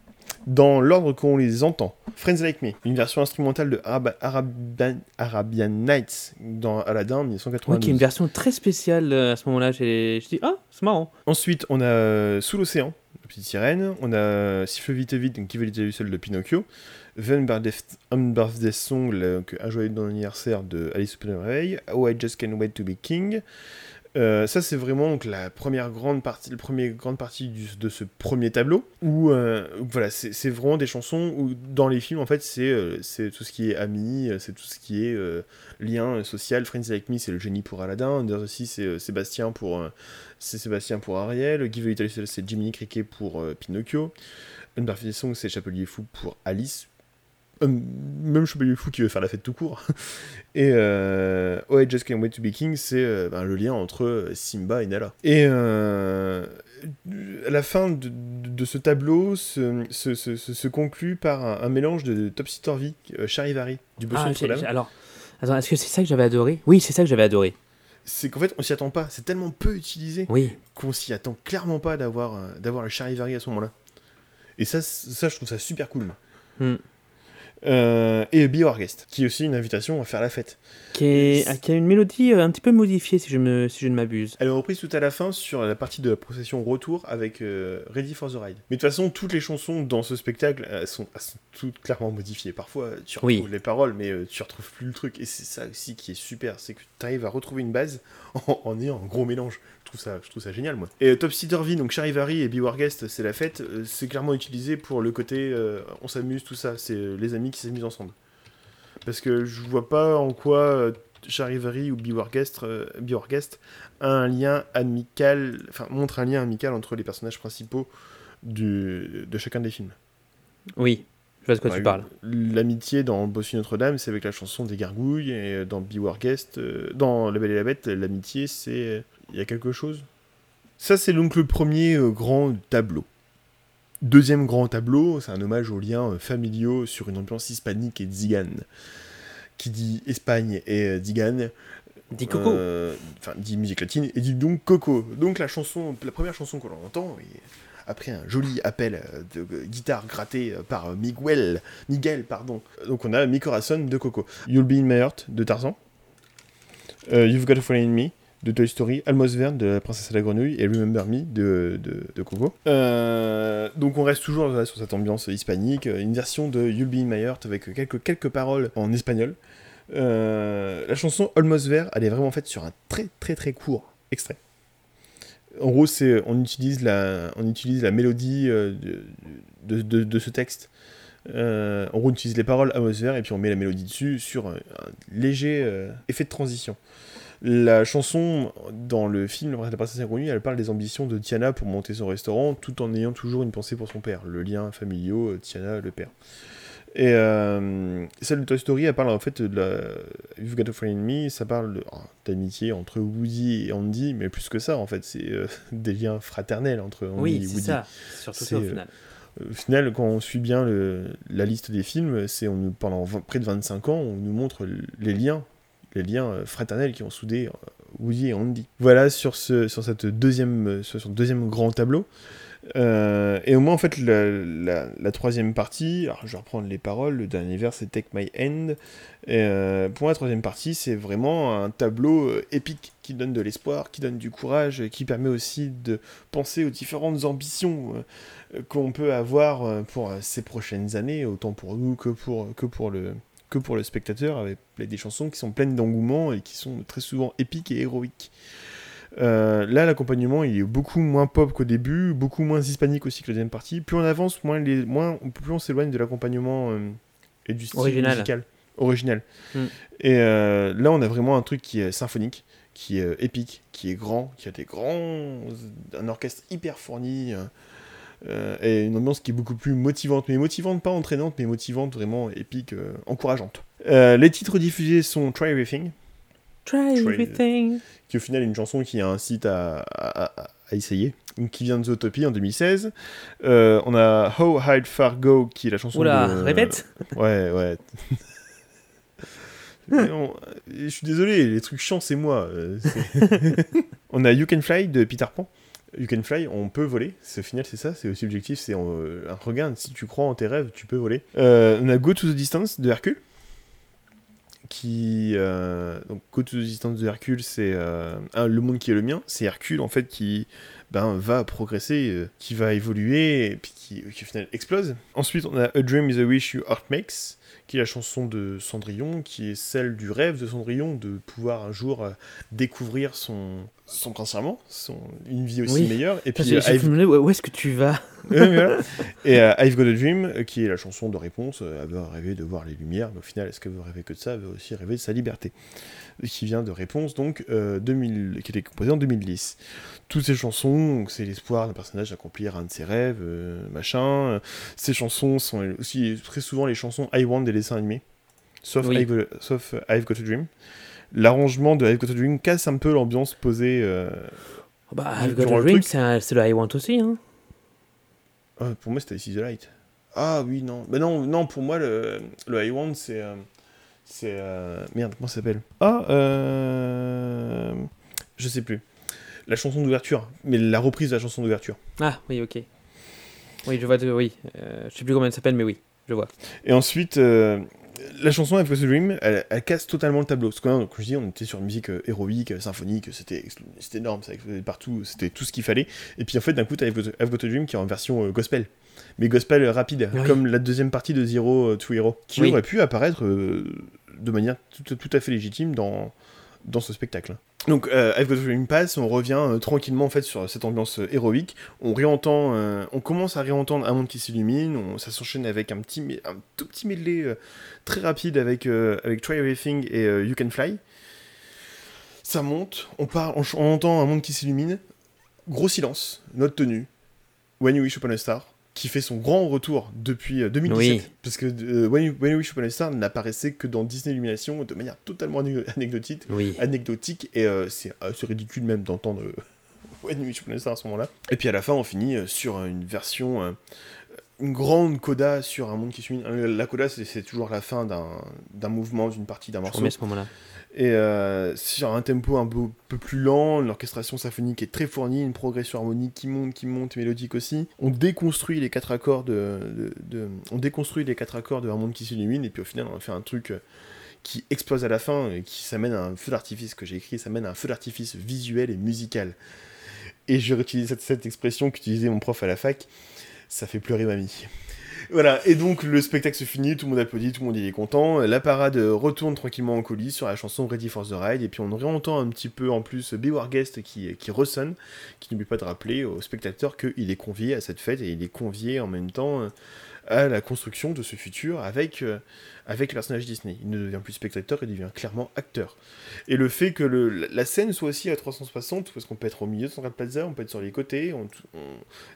Dans l'ordre qu'on les entend. Friends Like Me, une version instrumentale de Arab- Arabian, Arabian Nights dans Aladdin Oui, 1992. qui est une version très spéciale euh, à ce moment-là. J'ai je dis, ah, c'est marrant. Ensuite, on a euh, Sous l'océan, la petite sirène. On a Siffle vite et vite, donc qui veut du seul de Pinocchio. Van Birthday Song, le- un joyeux anniversaire de Alice au Pays. Oh, I Just Can't Wait to Be King. Euh, ça, c'est vraiment donc, la première grande partie, la première grande partie de ce premier tableau. Où, euh, voilà, c'est vraiment des chansons où, dans les films, en fait, c'est tout ce qui est amis, c'est tout ce qui est euh, lien social. Friends Like Me, c'est le génie pour Aladdin. Under Sea, c'est Sébastien pour c'est Sébastien pour Ariel. Give Little, c'est Jiminy Cricket pour Pinocchio. Unbarfed Song, c'est Chapelier Fou pour Alice. Euh, même Fou qui veut faire la fête tout court. Et euh, Oh, I Just Can't Wait to Be King, c'est euh, ben, le lien entre Simba et Nala. Et euh, à la fin de, de ce tableau se, se, se- conclut par un, un mélange de Topsy Turvy, euh, Charivari, du Bossu Ah, Notre-Dame. alors, attends, est-ce que c'est ça que j'avais adoré? Oui, c'est ça que j'avais adoré. C'est qu'en fait, on s'y attend pas. C'est tellement peu utilisé. Oui. qu'on s'y attend clairement pas d'avoir euh, d'avoir le Charivari à ce moment-là. Et ça, ça, je trouve ça super cool. Hmm. Euh, et Guest, qui est aussi une invitation à faire la fête. Qui, est- C'est- qui a une mélodie euh, un petit peu modifiée, si je, me, si je ne m'abuse. Elle est reprise tout à la fin sur la partie de la procession retour avec euh, Ready for the Ride. Mais de toute façon, toutes les chansons dans ce spectacle elles sont, elles sont toutes clairement modifiées. Parfois, tu retrouves Oui. les paroles, mais euh, tu retrouves plus le truc. Et c'est ça aussi qui est super, c'est que tu arrives à retrouver une base en, en ayant un gros mélange. Trouve ça, je trouve ça génial, moi. Et euh, Topsy Turvy, donc Charivari et Be Guest, c'est la fête. euh, c'est clairement utilisé pour le côté euh, on s'amuse, tout ça. C'est euh, les amis qui s'amusent ensemble. Parce que je vois pas en quoi Charivari ou Be Guest, euh, Be Our Guest a un lien amical, enfin montre un lien amical entre les personnages principaux du, de chacun des films. Oui, je vois de quoi tu parles. L'amitié dans Bossu Notre-Dame, c'est avec la chanson des gargouilles, et dans Be Our Guest, euh, dans La Belle et la Bête, l'amitié, c'est il y a quelque chose? Ça, c'est donc le premier euh, grand tableau. Deuxième grand tableau, c'est un hommage aux liens euh, familiaux sur une ambiance hispanique et zigane. Qui dit Espagne et euh, zigane, Dis Coco. Enfin, dit musique latine et dit donc Coco. Donc la chanson, la première chanson que l'on entend, et après un joli appel de guitare grattée euh, par Miguel, Miguel, pardon. Donc on a Mi Corazon de Coco. You'll Be in My Heart de Tarzan. You've Got a Friend in Me de Toy Story, Almost Verne de La Princesse à la Grenouille et Remember Me de, de, Coco. Euh, donc on reste toujours sur cette ambiance hispanique, une version de You'll Be in My Heart avec quelques, quelques paroles en espagnol. Euh, la chanson Almost There, elle est vraiment faite sur un très très très court extrait. En gros, c'est on utilise la on utilise la mélodie euh, de, de, ce texte. En gros, on utilise les paroles Almost There et puis on met la mélodie dessus sur un, léger effet de transition. La chanson dans le film La princesse grenouille, elle parle des ambitions de Tiana pour monter son restaurant, tout en ayant toujours une pensée pour son père, le lien familial euh, Tiana le père. Et euh, celle de Toy Story, elle parle en fait de la You've Got a Friend in Me, ça parle oh, d'amitié entre Woody et Andy, mais plus que ça en fait, c'est euh, des liens fraternels entre Andy oui, et Woody. ça. C'est surtout ça C'est, au euh, final. Au final, quand on suit bien le- la liste des films, c'est on nous- pendant près de 25 ans, on nous montre les liens, les liens euh, fraternels qui ont soudé euh, Woody et Andy. Voilà sur ce sur cette deuxième euh, sur deuxième grand tableau. Et au moins en fait la, troisième partie, alors je vais reprendre les paroles, le dernier vers c'est Take My euh, pour moi la troisième partie c'est vraiment un tableau épique qui donne de l'espoir, qui donne du courage, qui permet aussi de penser aux différentes ambitions qu'on peut avoir pour ces prochaines années, autant pour nous que pour, que pour, le, que pour le spectateur, avec des chansons qui sont pleines d'engouement et qui sont très souvent épiques et héroïques. Euh, là, l'accompagnement il est beaucoup moins pop qu'au début, beaucoup moins hispanique aussi que la deuxième partie. Plus on avance, moins, les, moins plus on s'éloigne de l'accompagnement euh, et du style Original. musical original. Mm. Et euh, là, on a vraiment un truc qui est symphonique, qui est épique, qui est grand, qui a des grands, un orchestre hyper fourni. Euh, et une ambiance qui est beaucoup plus motivante, mais motivante, pas entraînante, mais motivante, vraiment épique, euh, encourageante. Euh, les titres diffusés sont Try Everything, Try Try- everything. qui au final est une chanson qui site à, à- à- à essayer, donc qui vient de Zootopia en 2016. Euh, on a How Hide Far Go, qui est la chanson Oula, de... répète. Ouais, ouais. On- Je suis désolé, les trucs chiants, c'est moi. on a You Can Fly de Peter Pan. You Can Fly, on peut voler. C'est final, c'est ça, c'est aussi l'objectif. C'est euh, regarde, si tu crois en tes rêves, tu peux voler. Euh, on a Go to the Distance de Hercule. Qui. euh, donc, Go to the Distance de Hercule, c'est le monde qui est le mien. C'est Hercule, en fait, qui ben, va progresser, euh, qui va évoluer, et puis qui, qui au final explose. Ensuite, on a A Dream is a Wish Your Heart Makes, qui est la chanson de Cendrillon, qui est celle du rêve de Cendrillon, de pouvoir un jour euh, découvrir son, son prince charmant, son, une vie aussi Oui. meilleure. Et puis, euh, I've- me demandé, où est-ce que tu vas Ouais, voilà. Et euh, I've Got a Dream, euh, qui est la chanson de réponse, euh, elle veut rêver de voir les lumières, mais au final, est-ce qu'elle veut rêver que de ça Elle veut aussi rêver de sa liberté. Qui vient de réponse, donc, euh, 2000, qui était composée en 2010. Toutes ces chansons, c'est l'espoir d'un personnage d'accomplir un de ses rêves, euh, machin. Ces chansons sont aussi très souvent les chansons I Want des dessins animés, sauf, Oui. I've, Got- sauf euh, I've Got a Dream. L'arrangement de I've Got a Dream casse un peu l'ambiance posée. euh, Bah, Du- I've Got a Dream, c'est le I Want aussi. Hein. Ah, pour moi, c'était This is the Light. Ah oui, non. Mais non, non pour moi, le, le I Want, c'est. euh, c'est. euh, Merde, comment ça s'appelle? Ah, euh. Je sais plus. La chanson d'ouverture. Mais la reprise de la chanson d'ouverture. Ah, oui, ok. Oui, je vois, de, oui. Euh, je sais plus comment elle s'appelle, mais oui, je vois. Et ensuite, euh, la chanson I've Got a Dream, elle, elle casse totalement le tableau. Parce que, hein, comme je dis, on était sur une musique euh, héroïque, euh, symphonique, c'était énorme, ça explosait partout, c'était tout ce qu'il fallait. Et puis en fait, d'un coup, t'as I've I've Got a Dream qui est en version euh, gospel. Mais gospel rapide, Oui. comme la deuxième partie de Zero to Hero, qui Oui. aurait pu apparaître de manière tout, tout à fait légitime dans, dans ce spectacle. Donc, euh, I've Got Dream passe, on revient euh, tranquillement en fait sur cette ambiance euh, héroïque. On réentend, euh, on commence à réentendre un monde qui s'illumine. Ça s'enchaîne avec un petit, un tout petit medley très rapide avec Try Everything et You Can Fly. Ça monte, on ch- on entend un monde qui s'illumine. Gros silence, note tenue. When You Wish Upon a Star, qui fait son grand retour depuis euh, 2017. Oui. Parce que euh, When, you, When You Wish Upon a Star n'apparaissait que dans Disney Illumination de manière totalement anecdotique Oui. anecdotique et euh, c'est euh, c'est ridicule même d'entendre euh, When You Wish Upon a Star à ce moment-là. Et puis à la fin, on finit euh, sur une version, euh, une grande coda sur un monde qui suit. La coda, c'est toujours la fin d'un mouvement, d'une partie d'un morceau. ce moment-là. Et euh, sur un tempo un peu, peu plus lent, l'orchestration symphonique est très fournie, une progression harmonique qui monte, qui monte, mélodique aussi. On déconstruit les quatre accords de, de- de- on déconstruit les quatre accords de un monde qui s'illumine, et puis au final on fait un truc euh, qui explose à la fin, et qui s'amène à un feu d'artifice que j'ai écrit, ça mène à un feu d'artifice visuel et musical. Et je réutilise cette, cette expression qu'utilisait mon prof à la fac, ça fait pleurer mamie. Voilà, et donc le spectacle se finit, tout le monde applaudit, tout le monde est content. La parade retourne tranquillement en coulisses sur la chanson Ready for the Ride, et puis on réentend un petit peu en plus Beware Guest qui, qui ressonne, qui n'oublie pas de rappeler aux spectateurs qu'il est convié à cette fête et il est convié en même temps euh, à la construction de ce futur avec, euh, avec le personnage Disney. Il ne devient plus spectateur, il devient clairement acteur. Et le fait que le- la- scène soit aussi à 360, parce qu'on peut être au milieu de Central Plaza, on peut être sur les côtés, on- on-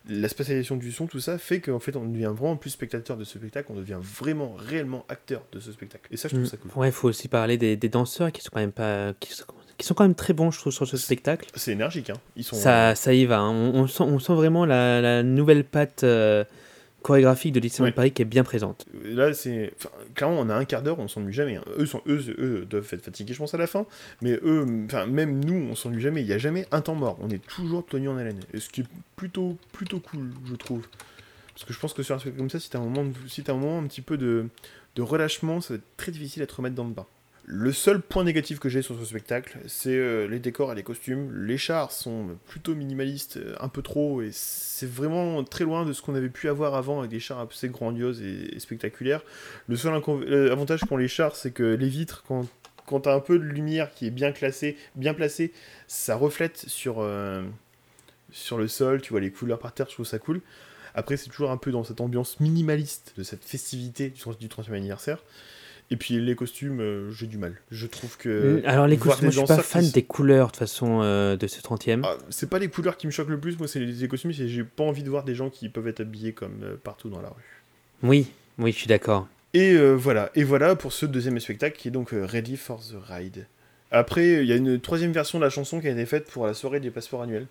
la spatialisation du son, tout ça fait qu'en fait on devient vraiment plus spectateur de ce spectacle, on devient vraiment réellement acteur de ce spectacle. Et ça, je trouve ça cool. Mm. Ouais, il faut aussi parler des, des danseurs qui sont quand même pas, qui sont, qui sont quand même très bons, je trouve, sur ce spectacle. C'est énergique, hein. Ils sont. Ça, ça y va. hein. On, on sent, on sent vraiment la, la nouvelle patte euh, chorégraphique de Disneyland Ouais. Paris qui est bien présente. Là, c'est. enfin, clairement, on a un quart d'heure, on s'ennuie jamais. hein. Eux, sont... eux, eux doivent être fatigués, je pense, à la fin. Mais eux, enfin, même nous, on s'ennuie jamais. Il n'y a jamais un temps mort. On est toujours tenu en haleine. Et ce qui est plutôt, plutôt cool, je trouve. Parce que je pense que sur un spectacle comme ça, si t'as un moment, de- si t'as un moment un petit peu de, de relâchement, ça va être très difficile à te remettre dans le bain. Le seul point négatif que j'ai sur ce spectacle, c'est euh, les décors et les costumes. Les chars sont plutôt minimalistes, euh, un peu trop, et c'est vraiment très loin de ce qu'on avait pu avoir avant avec des chars assez grandioses et, spectaculaires. Le seul euh, avantage qu'ont les chars, c'est que les vitres, quand, quand t'as un peu de lumière qui est bien classée, bien placée, ça reflète sur, sur le sol, tu vois les couleurs par terre, je trouve ça cool. Après, c'est toujours un peu dans cette ambiance minimaliste de cette festivité du, du 30e anniversaire. Et puis les costumes, euh, j'ai du mal. Je trouve que. Mm, Alors les costumes, moi, je suis pas qui fan des couleurs de toute façon euh, de ce 30e. Ah, c'est pas les couleurs qui me choquent le plus, moi c'est les, les costumes, c'est j'ai pas envie de voir des gens qui peuvent être habillés comme euh, partout dans la rue. Oui, oui, je suis d'accord. Et voilà, et voilà pour ce deuxième spectacle qui est donc Ready for the Ride. Après, il y a une troisième version de la chanson qui a été faite pour la soirée des passeports annuels.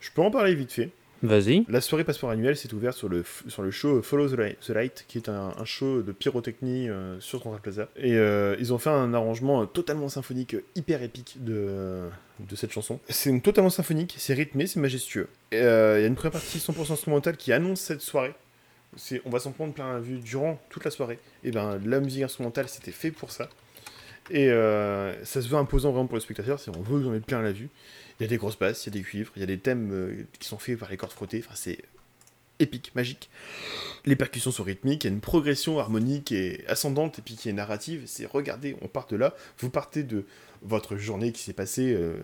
Je peux en parler vite fait. Vas-y. La soirée passeport annuel s'est ouverte sur le, show Follow the Light, qui est un, show de pyrotechnie euh, sur Central Plaza. Et euh, ils ont fait un arrangement euh, totalement symphonique, hyper épique de, cette chanson. C'est totalement symphonique, c'est rythmé, c'est majestueux. Il y a une première partie 100% instrumentale qui annonce cette soirée. On va s'en prendre plein la vue durant toute la soirée. Et ben la musique instrumentale, c'était fait pour ça. Et ça se veut imposant vraiment pour le spectateur, c'est on veut vous en mettre plein la vue. Il y a des grosses basses, il y a des cuivres, il y a des thèmes euh, qui sont faits par les cordes frottées. Enfin, c'est épique, magique. Les percussions sont rythmiques, il y a une progression harmonique et ascendante et puis qui est narrative. C'est regardez, on part de là, vous partez de votre journée qui s'est passée euh,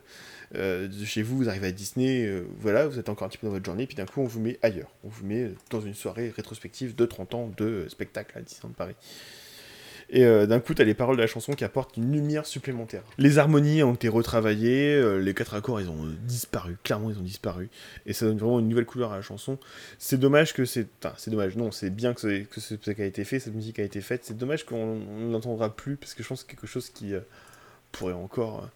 euh, de chez vous, vous arrivez à Disney, voilà, vous êtes encore un petit peu dans votre journée, puis d'un coup on vous met ailleurs. On vous met dans une soirée rétrospective de 30 ans de spectacle à Disneyland Paris. Et euh, d'un coup, t'as les paroles de la chanson qui apportent une lumière supplémentaire. Les harmonies ont été retravaillées, euh, les quatre accords, ils ont euh, disparu. Clairement, ils ont disparu. Et ça donne vraiment une nouvelle couleur à la chanson. C'est dommage que c'est... Enfin, c'est dommage, non, c'est bien que, que truc a été fait, cette musique a été faite. C'est dommage qu'on on n'entendra plus, parce que je pense que c'est quelque chose qui pourrait encore,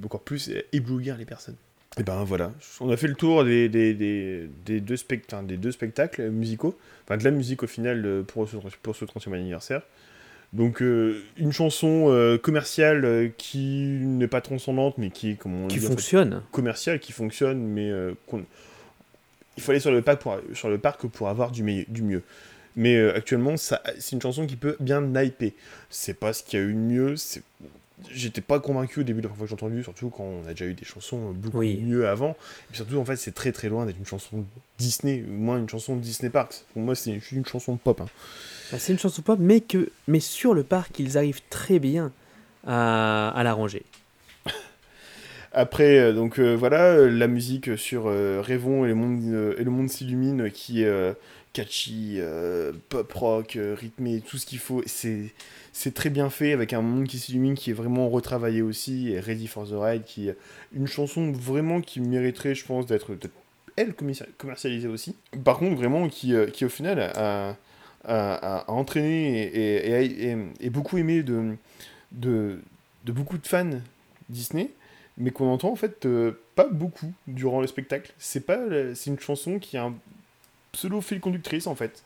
encore plus éblouir les personnes. Et ben voilà, on a fait le tour des, deux, spectacles musicaux, enfin de la musique au final pour ce, pour ce 30e anniversaire. Donc euh, une chanson euh, commerciale euh, qui n'est pas transcendante, mais qui est, comme on Qui dit, en fait, fonctionne. commerciale, qui fonctionne, mais qu'on- il faut aller sur le parc pour, sur le parc pour avoir du, du mieux. Mais actuellement, ça, c'est une chanson qui peut bien hyper. C'est pas ce qu'il y a eu de mieux. c'est- J'étais pas convaincu au début de la première fois que j'ai entendu, surtout quand on a déjà eu des chansons beaucoup Oui. mieux avant. Et surtout, en fait, c'est très très loin d'être une chanson Disney, ou moins une chanson Disney Parks. Pour moi, c'est une chanson pop. hein. Bah, c'est une chanson pop, mais, que, mais sur le parc, ils arrivent très bien à, à l'arranger. Après, euh, donc euh, voilà, euh, la musique sur euh, et le monde, s'illumine, qui est catchy, pop rock, rythmé, tout ce qu'il faut. C'est c'est très bien fait avec un monde qui s'illumine qui est vraiment retravaillé aussi et Ready for the Ride, qui est une chanson vraiment qui mériterait, je pense, d'être elle commercia- commercialisée aussi. Par contre, vraiment qui, qui au final a, a entraîné et, et, beaucoup aimé de, de, de beaucoup de fans Disney mais qu'on entend en fait euh, pas beaucoup durant le spectacle. C'est pas, la- c'est une chanson qui a un pseudo fil conductrice en fait.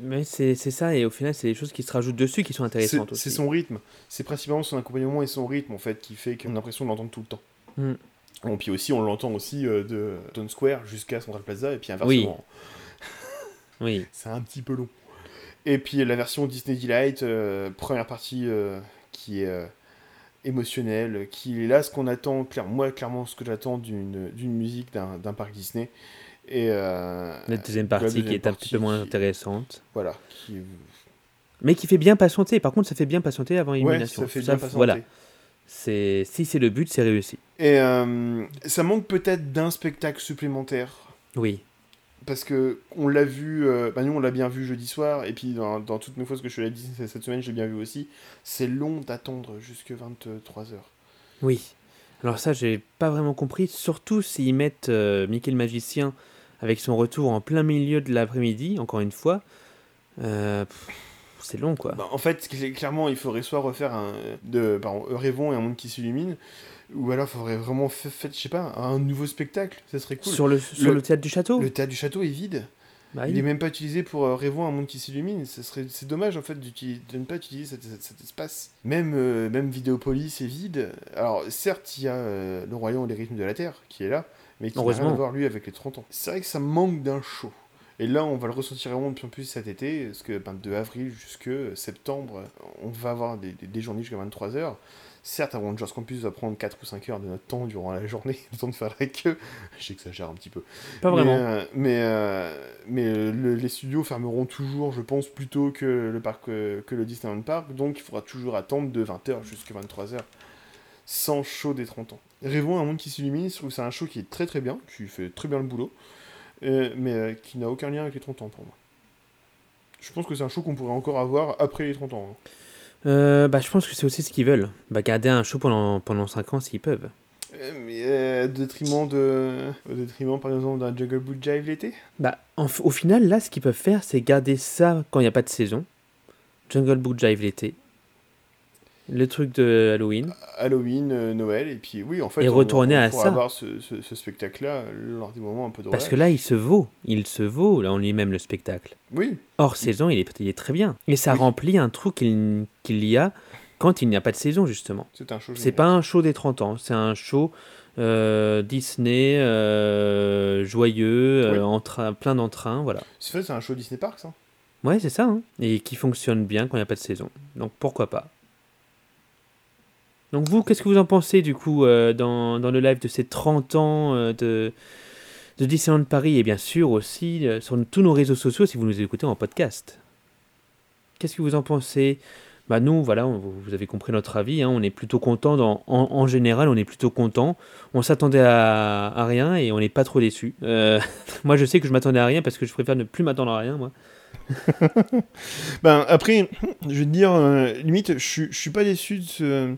Mais c'est c'est ça, et au final, c'est des choses qui se rajoutent dessus qui sont intéressantes aussi. c'est son rythme. C'est principalement son accompagnement et son rythme en fait qui fait qu'on a l'impression de l'entendre tout le temps. Mm. Bon, puis aussi on l'entend aussi euh, de Town Square jusqu'à Central Plaza et puis inversement. Oui. C'est un petit peu long. Et puis la version Disney Delight, euh, première partie euh, qui est euh, émotionnelle, qui est là ce qu'on attend, clair, moi clairement ce que j'attends d'une musique d'un parc Disney. Et La deuxième la partie qui est un petit peu moins qui- intéressante. Voilà. Qui... Mais qui fait bien patienter. Par contre, ça fait bien patienter avant Ouais, l'élimination. ça fait Ça, bien patienter. Voilà. Si c'est le but, c'est réussi. Et ça manque peut-être d'un spectacle supplémentaire. Oui. Parce que on l'a vu, euh, bah nous on l'a bien vu jeudi soir, et puis dans, dans toutes mes fois ce que je l'ai dit cette semaine, j'ai bien vu aussi. C'est long d'attendre jusque 23h. Oui. Alors ça, j'ai pas vraiment compris. Surtout s'ils mettent euh, Mickey le magicien avec son retour en plein milieu de l'après-midi, encore une fois. Euh, c'est long, quoi. Bah, en fait, cl- clairement, il faudrait soit refaire un de pardon, Rêvons et un monde qui s'illumine, ou alors il faudrait vraiment faire, je sais pas, un nouveau spectacle, ça serait cool. Sur le sur Le- le, théâtre du château. Le théâtre du château est vide. Bah, Il oui. est même pas utilisé pour euh, Rêvons un monde qui s'illumine. Serait, c'est dommage en fait de ne pas utiliser cet, cet- cet espace. Même, euh, même Vidéopolis est vide. Alors certes, il y a euh, le royaume et les rythmes de la terre qui est là, mais qui n'a rien à voir lui avec les 30 ans. C'est vrai que ça manque d'un show. Et là, on va le ressentir vraiment de plus en plus cet été, parce que ben, de avril jusque septembre, on va avoir des, des- des journées jusqu'à 23h. Certes, Avengers Campus va prendre 4 ou 5 heures de notre temps durant la journée, le temps de faire la queue. J'exagère un petit peu. Pas vraiment. Mais, euh, mais, euh, mais, euh, le- les studios fermeront toujours, je pense, plus tôt que le, parc, que le Disneyland Park. Donc il faudra toujours attendre de 20h jusqu'à 23h. Sans show des 30 ans. Rêvons un monde qui s'illumine, je trouve que c'est un show qui est très très bien, qui fait très bien le boulot, euh, mais euh, qui n'a aucun lien avec les 30 ans pour moi. Je pense que c'est un show qu'on pourrait encore avoir après les 30 ans. hein. Euh, bah, je pense que c'est aussi ce qu'ils veulent. Bah, garder un show pendant, pendant 5 ans s'ils peuvent. Euh, mais euh, au détriment de. Au détriment par exemple d'un Jungle Book Jive l'été? Bah, en au final, là, ce qu'ils peuvent faire, c'est garder ça quand il n'y a pas de saison. Jungle Book Jive l'été. Le truc de Halloween. Halloween, euh, Noël, et puis oui, en fait, Et on- retourner on, à pourra ça. avoir ce, ce- ce spectacle-là lors des moments un peu de Parce que là, il se vaut. Il se vaut, là, en lui-même, le spectacle. Oui, Hors saison, il est, il est très bien. Et ça Oui. remplit un trou qu'il y a quand il n'y a pas de saison, justement. c'est un show C'est pas un show des 30 ans, c'est un show euh, Disney euh, joyeux, Oui. entrain- plein d'entrain, voilà. C'est un show Disney Parks. Hein. Ouais, c'est ça, hein. et qui fonctionne bien quand il n'y a pas de saison. Donc pourquoi pas. Donc vous, qu'est-ce que vous en pensez du coup euh, dans, le live de ces 30 ans euh, de, de Disneyland Paris et bien sûr aussi euh, sur tous nos réseaux sociaux si vous nous écoutez en podcast? Qu'est-ce que vous en pensez? Bah nous, voilà, vous avez compris notre avis, hein, on est plutôt content, en, général, on est plutôt content. On s'attendait à, rien et on n'est pas trop déçu. moi, je sais que je m'attendais à rien parce que je préfère ne plus m'attendre à rien, moi. Ben après, je veux te dire, euh, limite, je je suis pas déçu de ce-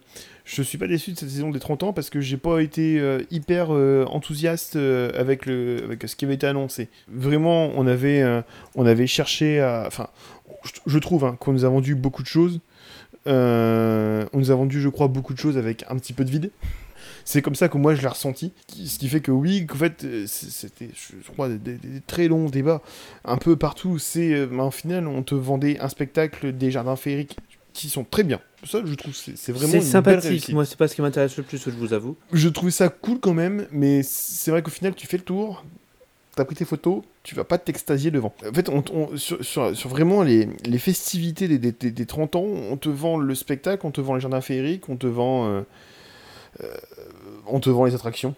Je suis pas déçu de cette saison des 30 ans parce que j'ai pas été euh, hyper euh, enthousiaste euh, avec, le, avec ce qui avait été annoncé. Vraiment, on avait, on avait cherché à. Enfin, je, trouve hein, qu'on nous a vendu beaucoup de choses. On nous a vendu, je crois, beaucoup de choses avec un petit peu de vide. C'est comme ça que moi je l'ai ressenti. Ce qui fait que oui, qu'en fait, c'était, je crois, des, très longs débats un peu partout. C'est, ben, au final, on te vendait un spectacle des jardins féeriques qui sont très bien. Ça, je trouve, c'est, c'est vraiment C'est sympathique, moi, c'est pas ce qui m'intéresse le plus, je vous avoue. Je trouvais ça cool quand même, mais c'est vrai qu'au final, tu fais le tour, t'as pris tes photos, tu vas pas t'extasier devant. En fait, on, on- sur, sur- sur vraiment les, les festivités des, des- des- des 30 ans, on te vend le spectacle, on te vend les jardins féeriques, on te vend, euh, euh, on te vend les attractions,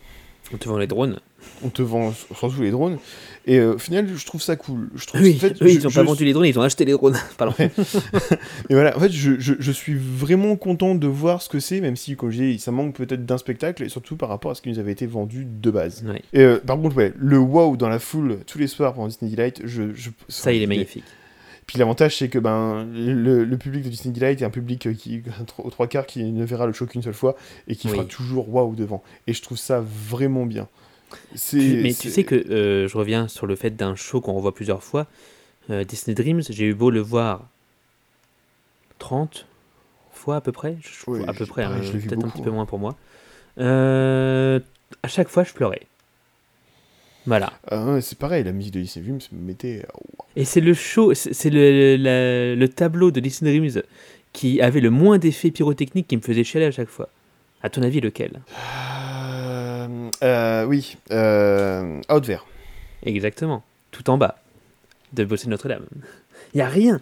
On te vend les drones. on te vend surtout les drones. Et euh, au final, je trouve ça cool. Je trouve, Oui, en fait, oui, je- ils ont je pas vendu les drones, ils ont acheté les drones. Pardon. Et voilà, en fait, je, je- je suis vraiment content de voir ce que c'est, même si, comme j'ai dit, ça manque peut-être d'un spectacle, et surtout par rapport à ce qui nous avait été vendu de base. Ouais. Et euh, par contre, ouais, le wow dans la foule tous les soirs pendant Disney Delight, je, je- Ça, il est magnifique. Puis l'avantage, c'est que ben, le, le public de Disney Delight est un public euh, qui, aux trois quarts qui ne verra le show qu'une seule fois et qui Oui. fera toujours wow devant. Et je trouve ça vraiment bien. Tu- mais tu sais que euh, je reviens sur le fait d'un show qu'on revoit plusieurs fois. Euh, Disney Dreams, j'ai eu beau le voir 30 fois à peu près. Je- Oui, à peu près, hein, peut-être un petit peu hein. moins pour moi. Euh, à chaque fois, je pleurais. Voilà. Ah c'est pareil, la musique de Disney Dreams me mettait. Et c'est le show, c'est le, tableau de Disney Dreams qui avait le moins d'effets pyrotechniques qui me faisait chialer à chaque fois. À ton avis, lequel? Euh, euh, oui, euh, Out There. Exactement. Tout en bas de Bosser Notre-Dame. Il n'y a rien.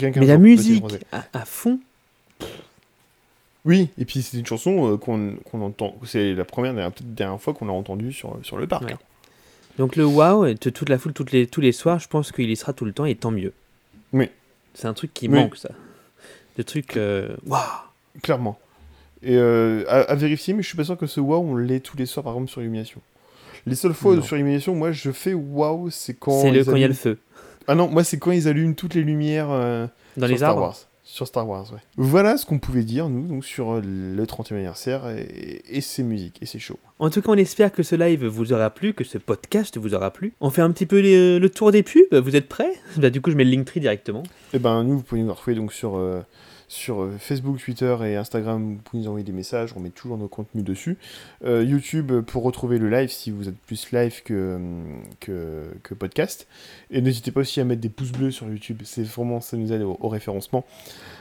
Mais la musique à, à fond. Oui, et puis c'est une chanson euh, qu'on entend. C'est la première, dernière, peut-être dernière fois qu'on l'a entendue sur, sur le parc. Ouais. hein. Donc le wow, toute la foule toutes les, tous les soirs, je pense qu'il y sera tout le temps et tant mieux. Oui. C'est un truc qui Oui. manque, ça. Le truc. euh, Waouh Clairement. Et euh, à, à vérifier, mais je suis pas sûr que ce wow, on l'ait tous les soirs, par exemple, sur Illumination. Les seules fois Non. sur Illumination, moi, je fais wow, c'est quand. C'est le quand il y a le feu. Ah non, moi, c'est quand ils allument toutes les lumières euh, Dans sur les Star arbres. Wars. Sur Star Wars, ouais. Voilà ce qu'on pouvait dire, nous, donc, sur euh, le 30e anniversaire et, et ses musiques, et ses shows. En tout cas, on espère que ce live vous aura plu, que ce podcast vous aura plu. On fait un petit peu les- le tour des pubs. Vous êtes prêts? Bah, Du coup, je mets le Linktree directement. Et ben nous, vous pouvez nous retrouver donc sur, euh, sur euh, Facebook, Twitter et Instagram. Vous pouvez nous envoyer des messages, on met toujours nos contenus dessus. Euh, YouTube euh, pour retrouver le live si vous êtes plus live que, que, que podcast. Et n'hésitez pas aussi à mettre des pouces bleus sur YouTube, c'est vraiment ça nous aide au, au référencement.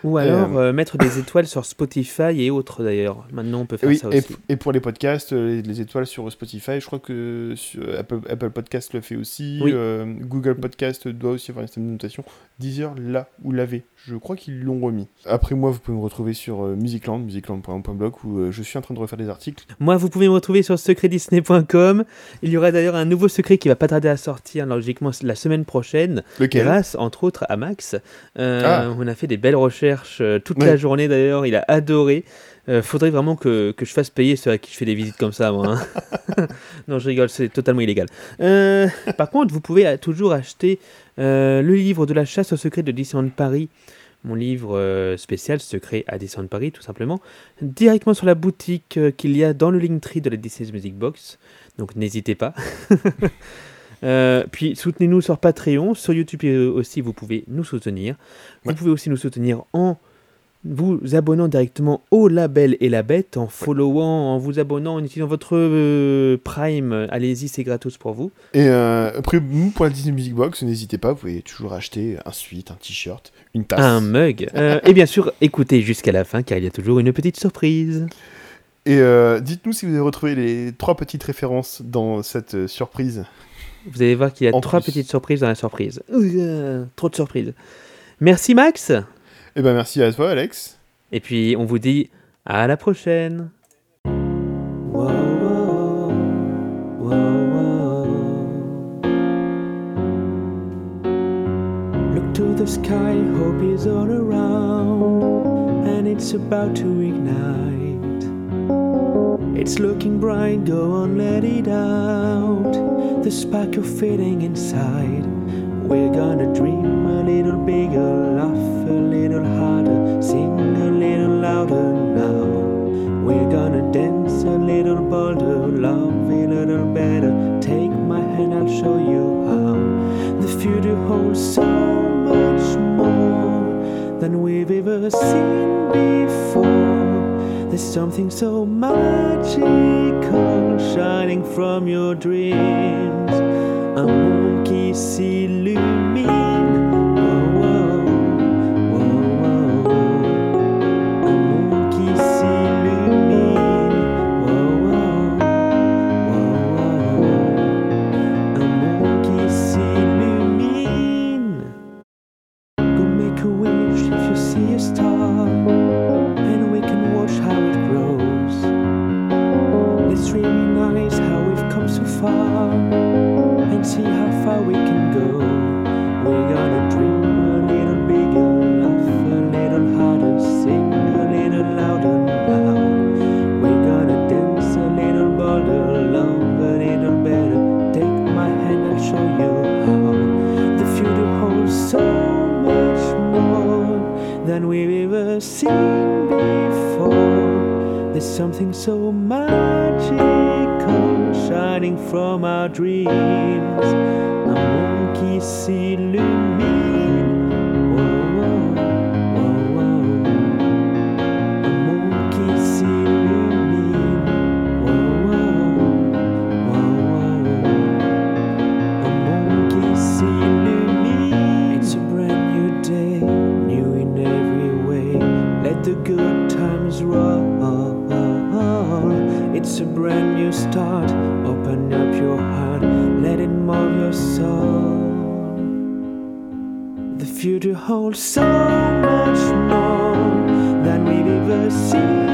Ou alors euh, mettre des étoiles sur Spotify et autres d'ailleurs. Maintenant, on peut faire oui, ça aussi. et pour les podcasts, les, les étoiles sur Spotify, je crois que Apple, Apple Podcast le fait aussi. Oui. euh, Google Podcast doit aussi avoir un système de notation. Deezer, là où l'avait. Je crois qu'ils l'ont remis. Après moi, vous pouvez me retrouver sur euh, Musicland, musicland.blog, où euh, je suis en train de refaire des articles. Moi, vous pouvez me retrouver sur secretdisney.com. Il y aura d'ailleurs un nouveau secret qui va pas tarder à sortir, logiquement, la semaine prochaine. Lequel? Grâce, entre autres, à Max. Euh, Ah. On a fait des belles recherches toute Ouais. la journée d'ailleurs. Il a adoré. Euh, faudrait vraiment que, que je fasse payer ceux à qui je fais des visites comme ça, moi. hein. non, je rigole, c'est totalement illégal. Euh, par contre, vous pouvez toujours acheter euh, le livre de la chasse au secret de Disneyland Paris. Mon livre euh, spécial secret à Disneyland Paris, tout simplement, directement sur la boutique euh, qu'il y a dans le Linktree de la Disney's Music Box. Donc n'hésitez pas. Euh, puis soutenez-nous sur Patreon, sur YouTube aussi, vous pouvez nous soutenir. Vous Ouais. pouvez aussi nous soutenir en vous abonnant directement au label et la bête, en followant, en vous abonnant, en utilisant votre euh, Prime. Allez-y, c'est gratos pour vous. Et euh, après, pour la Disney Music Box, n'hésitez pas, vous pouvez toujours acheter un suite, un t-shirt, une tasse. Un mug. Euh, et bien sûr, écoutez jusqu'à la fin car il y a toujours une petite surprise. Et euh, dites-nous si vous avez retrouvé les trois petites références dans cette surprise. Vous allez voir qu'il y a En trois plus. petites surprises dans la surprise. Trop de surprises. Merci Max. Eh ben merci à toi, Alex. Et puis on vous dit à la prochaine. Look to the sky, hope is all around, and it's about to ignite. It's looking bright, go on, let it out. The spark of fading inside. We're gonna dream a little bigger, laugh a little harder, sing a little louder now. We're gonna dance a little bolder, love a little better. Take my hand, I'll show you how. The future holds so much more than we've ever seen before. There's something so magical shining from your dreams. Monde qui s'illumine. Than we've ever seen before. There's something so magical shining from our dreams. Un monde qui It's a brand new start. Open up your heart, let it move your soul. The future holds so much more than we've ever seen